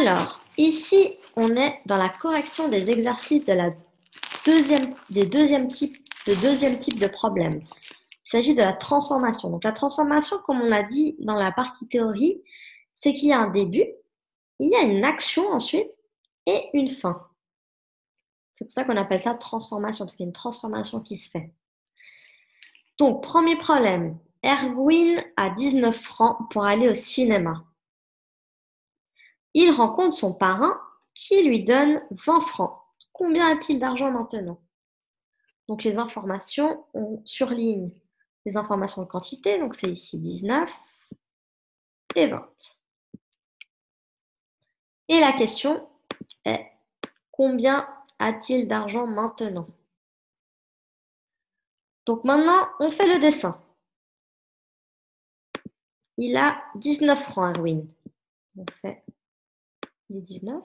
Alors, ici, on est dans la correction des exercices de deuxième type, de deuxième type de problème. Il s'agit de la transformation. Donc, la transformation, comme on l'a dit dans la partie théorie, c'est qu'il y a un début, il y a une action ensuite et une fin. C'est pour ça qu'on appelle ça transformation, parce qu'il y a une transformation qui se fait. Donc, premier problème, Erwin a 19 francs pour aller au cinéma. Il rencontre son parrain qui lui donne 20 francs. Combien a-t-il d'argent maintenant? Donc les informations, on surligne les informations de quantité, donc c'est ici 19 et 20. Et la question est combien a-t-il d'argent maintenant? Donc maintenant, on fait le dessin. Il a 19 francs, Erwin. On les 19.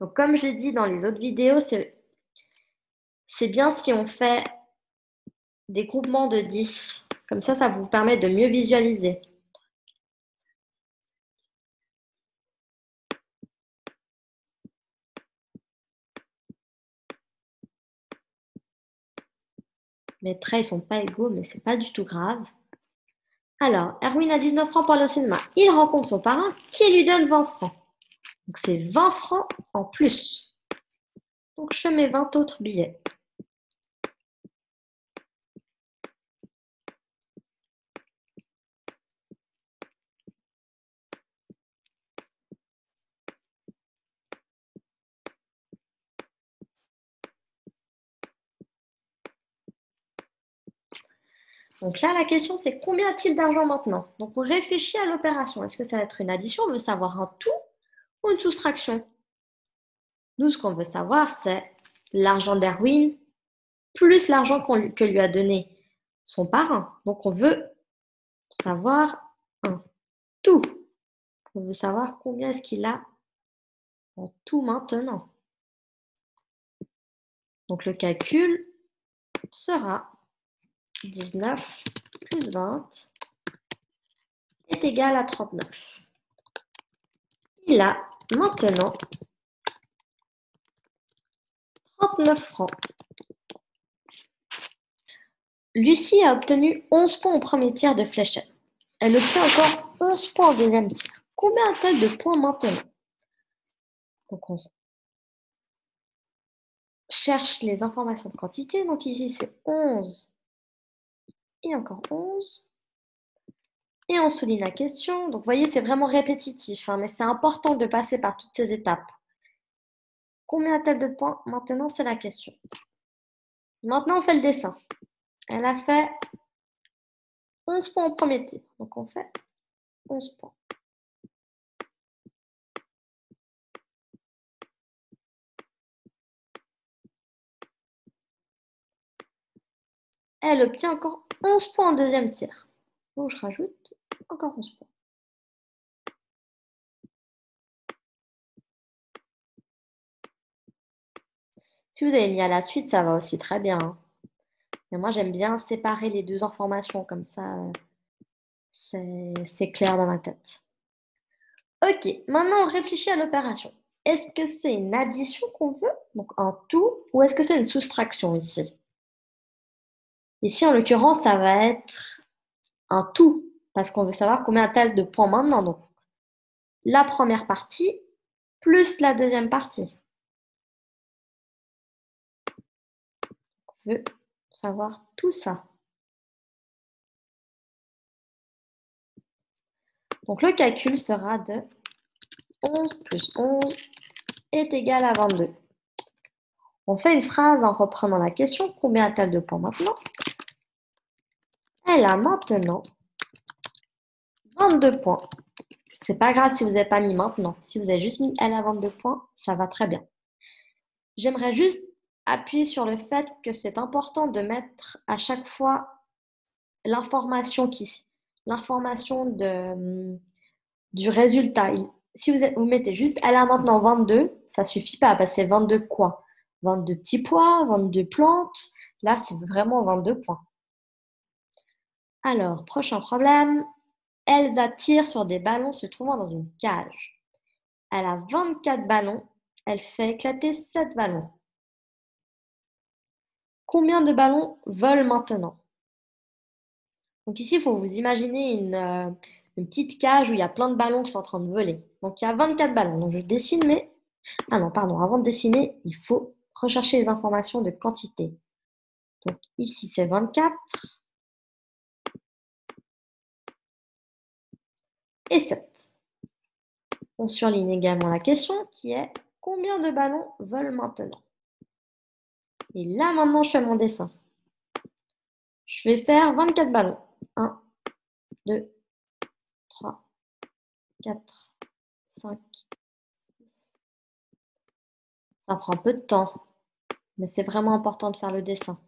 Donc, comme je l'ai dit dans les autres vidéos, c'est bien si on fait des groupements de 10. Comme ça, ça vous permet de mieux visualiser. Les traits ne sont pas égaux, mais ce n'est pas du tout grave. Alors, Erwin a 19 francs pour le cinéma. Il rencontre son parrain qui lui donne 20 francs. Donc, c'est 20 francs en plus. Donc, je mets 20 autres billets. Donc là, la question, c'est combien a-t-il d'argent maintenant? Donc, on réfléchit à l'opération. Est-ce que ça va être une addition? On veut savoir un tout ou une soustraction? Nous, ce qu'on veut savoir, c'est l'argent d'Erwin plus l'argent que lui a donné son parrain. Donc, on veut savoir un tout. On veut savoir combien est-ce qu'il a en tout maintenant. Donc, le calcul sera 19 plus 20 est égal à 39. Il a maintenant 39 francs. Lucie a obtenu 11 points au premier tir de fléchette. Elle obtient encore 11 points au deuxième tir. Combien a-t-elle de points maintenant? Donc on cherche les informations de quantité. Donc ici c'est 11 encore 11. Et on souligne la question. Donc, vous voyez, c'est vraiment répétitif, hein, mais c'est important de passer par toutes ces étapes. Combien a-t-elle de points? Maintenant, c'est la question. Maintenant, on fait le dessin. Elle a fait 11 points au premier tir. Donc, on fait 11 points. Elle obtient encore 11 points en deuxième tir. Donc je rajoute encore 11 points. Si vous avez mis à la suite, ça va aussi très bien. Hein. Mais moi, j'aime bien séparer les deux informations, comme ça, c'est clair dans ma tête. Ok, maintenant on réfléchit à l'opération. Est-ce que c'est une addition qu'on veut, donc un tout, ou est-ce que c'est une soustraction ici? Ici, en l'occurrence, ça va être un tout, parce qu'on veut savoir combien a-t-elle de points maintenant. Donc, la première partie plus la deuxième partie. On veut savoir tout ça. Donc, le calcul sera de 11 plus 11 est égal à 22. On fait une phrase en reprenant la question. Combien a-t-elle de points maintenant? Elle a maintenant 22 points. C'est pas grave si vous n'avez pas mis maintenant. Si vous avez juste mis elle a 22 points, ça va très bien. J'aimerais juste appuyer sur le fait que c'est important de mettre à chaque fois l'information qui l'information du résultat. Si vous, vous mettez juste elle a maintenant 22, ça suffit pas parce que c'est 22 quoi? 22 petits pois, 22 plantes. Là, c'est vraiment 22 points. Alors, prochain problème. Elsa tire sur des ballons se trouvant dans une cage. Elle a 24 ballons. Elle fait éclater 7 ballons. Combien de ballons volent maintenant? Donc ici, il faut vous imaginer une, euh, une, petite cage où il y a plein de ballons qui sont en train de voler. Donc il y a 24 ballons. Donc je dessine mes... Ah non, pardon, avant de dessiner, il faut rechercher les informations de quantité. Donc ici, c'est 24. Et 7. On surligne également la question qui est combien de ballons volent maintenant? Et là, maintenant, je fais mon dessin. Je vais faire 24 ballons. 1, 2, 3, 4, 5, 6. Ça prend un peu de temps, mais c'est vraiment important de faire le dessin.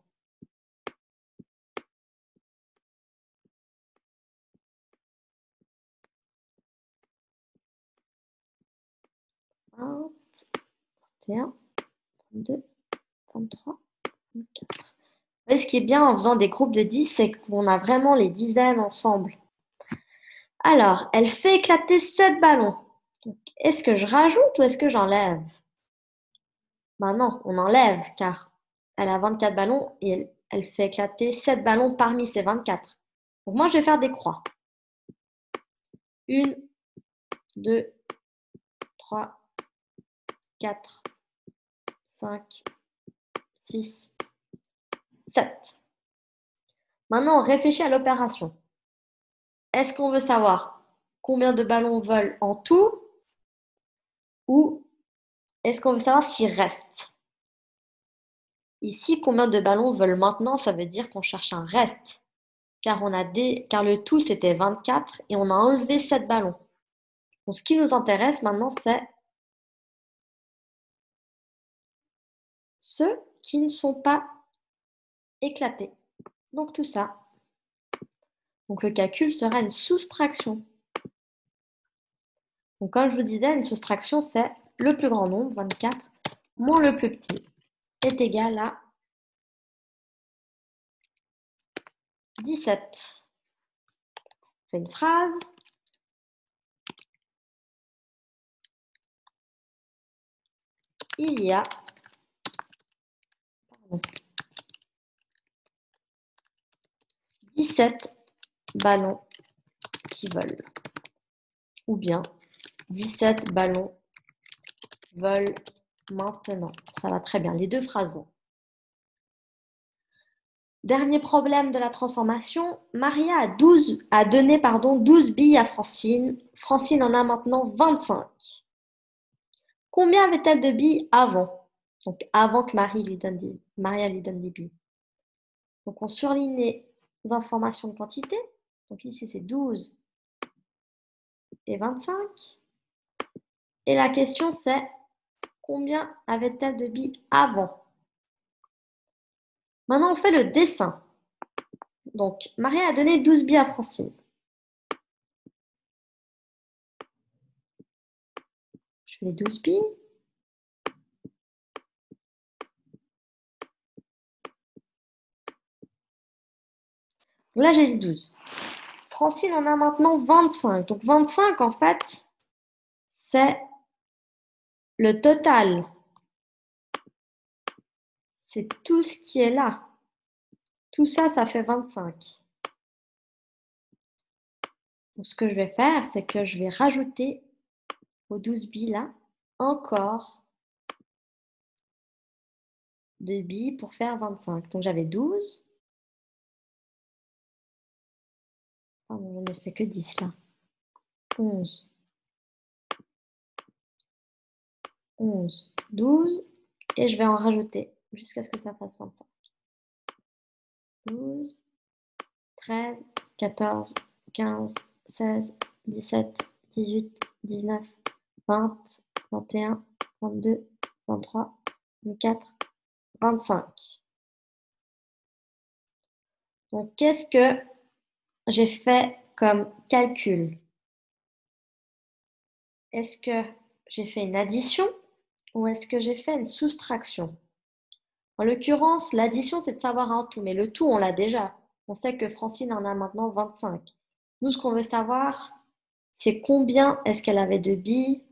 21, 22, 23, 24. ce qui est bien en faisant des groupes de 10, c'est qu'on a vraiment les dizaines ensemble. Alors, elle fait éclater 7 ballons. Est-ce que je rajoute ou est-ce que j'enlève? Non, on enlève car elle a 24 ballons et elle, elle fait éclater 7 ballons parmi ces 24. Donc moi, je vais faire des croix. 1, 2, 3, 4, 5, 6, 7. Maintenant, on réfléchit à l'opération. Est-ce qu'on veut savoir combien de ballons volent en tout ou est-ce qu'on veut savoir ce qui reste? Ici, combien de ballons volent maintenant, ça veut dire qu'on cherche un reste. Car, on a car le tout, c'était 24 et on a enlevé 7 ballons. Ce qui nous intéresse maintenant, c'est ceux qui ne sont pas éclatés. Donc tout ça. Donc le calcul sera une soustraction. Donc comme je vous disais, une soustraction, c'est le plus grand nombre, 24, moins le plus petit, est égal à 17. On fait une phrase. Il y a 17 ballons qui volent. Ou bien 17 ballons volent maintenant. Ça va très bien, les deux phrases vont. Dernier problème de la transformation, Maria a, 12, a donné pardon, 12 billes à Francine. Francine en a maintenant 25. Combien avait-elle de billes avant? Donc avant que Marie lui donne des, Maria lui donne des billes. Donc on surligne les informations de quantité. Donc ici, c'est 12 et 25. Et la question, c'est combien avait-elle de billes avant? Maintenant, on fait le dessin. Donc, Marie a donné 12 billes à Francine. Je fais les 12 billes. Là, j'ai dit 12. Francine en a maintenant 25. Donc 25, en fait, c'est le total. C'est tout ce qui est là. Tout ça, ça fait 25. Donc, ce que je vais faire, c'est que je vais rajouter aux 12 billes là encore de billes pour faire 25. Donc j'avais 12. Pardon, j'en ai fait que 10 là. 11. 11, 12. Et je vais en rajouter jusqu'à ce que ça fasse 25. 12, 13, 14, 15, 16, 17, 18, 19, 20, 21, 22, 23, 24, 25. Donc, qu'est-ce que j'ai fait comme calcul Est-ce que j'ai fait une addition ou est-ce que j'ai fait une soustraction? En l'occurrence, l'addition, c'est de savoir un tout, mais le tout, on l'a déjà. On sait que Francine en a maintenant 25. Nous, ce qu'on veut savoir, c'est combien est-ce qu'elle avait de billes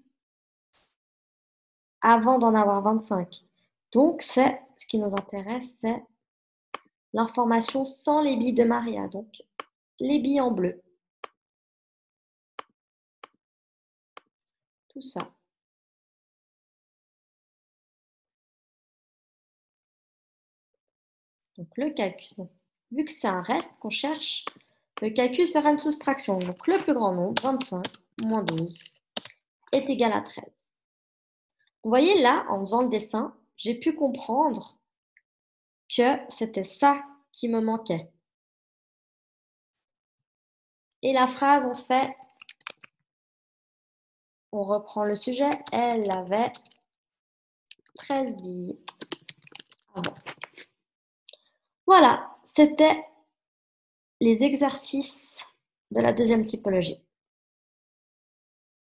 avant d'en avoir 25. Donc, c'est ce qui nous intéresse, c'est l'information sans les billes de Maria. Donc, les billes en bleu. Tout ça. Donc, le calcul. vu que c'est un reste qu'on cherche, le calcul sera une soustraction. Donc, le plus grand nombre, 25 moins 12, est égal à 13. Vous voyez là, en faisant le dessin, j'ai pu comprendre que c'était ça qui me manquait. Et la phrase, on fait, on reprend le sujet, elle avait 13 billes. Voilà, c'était les exercices de la deuxième typologie.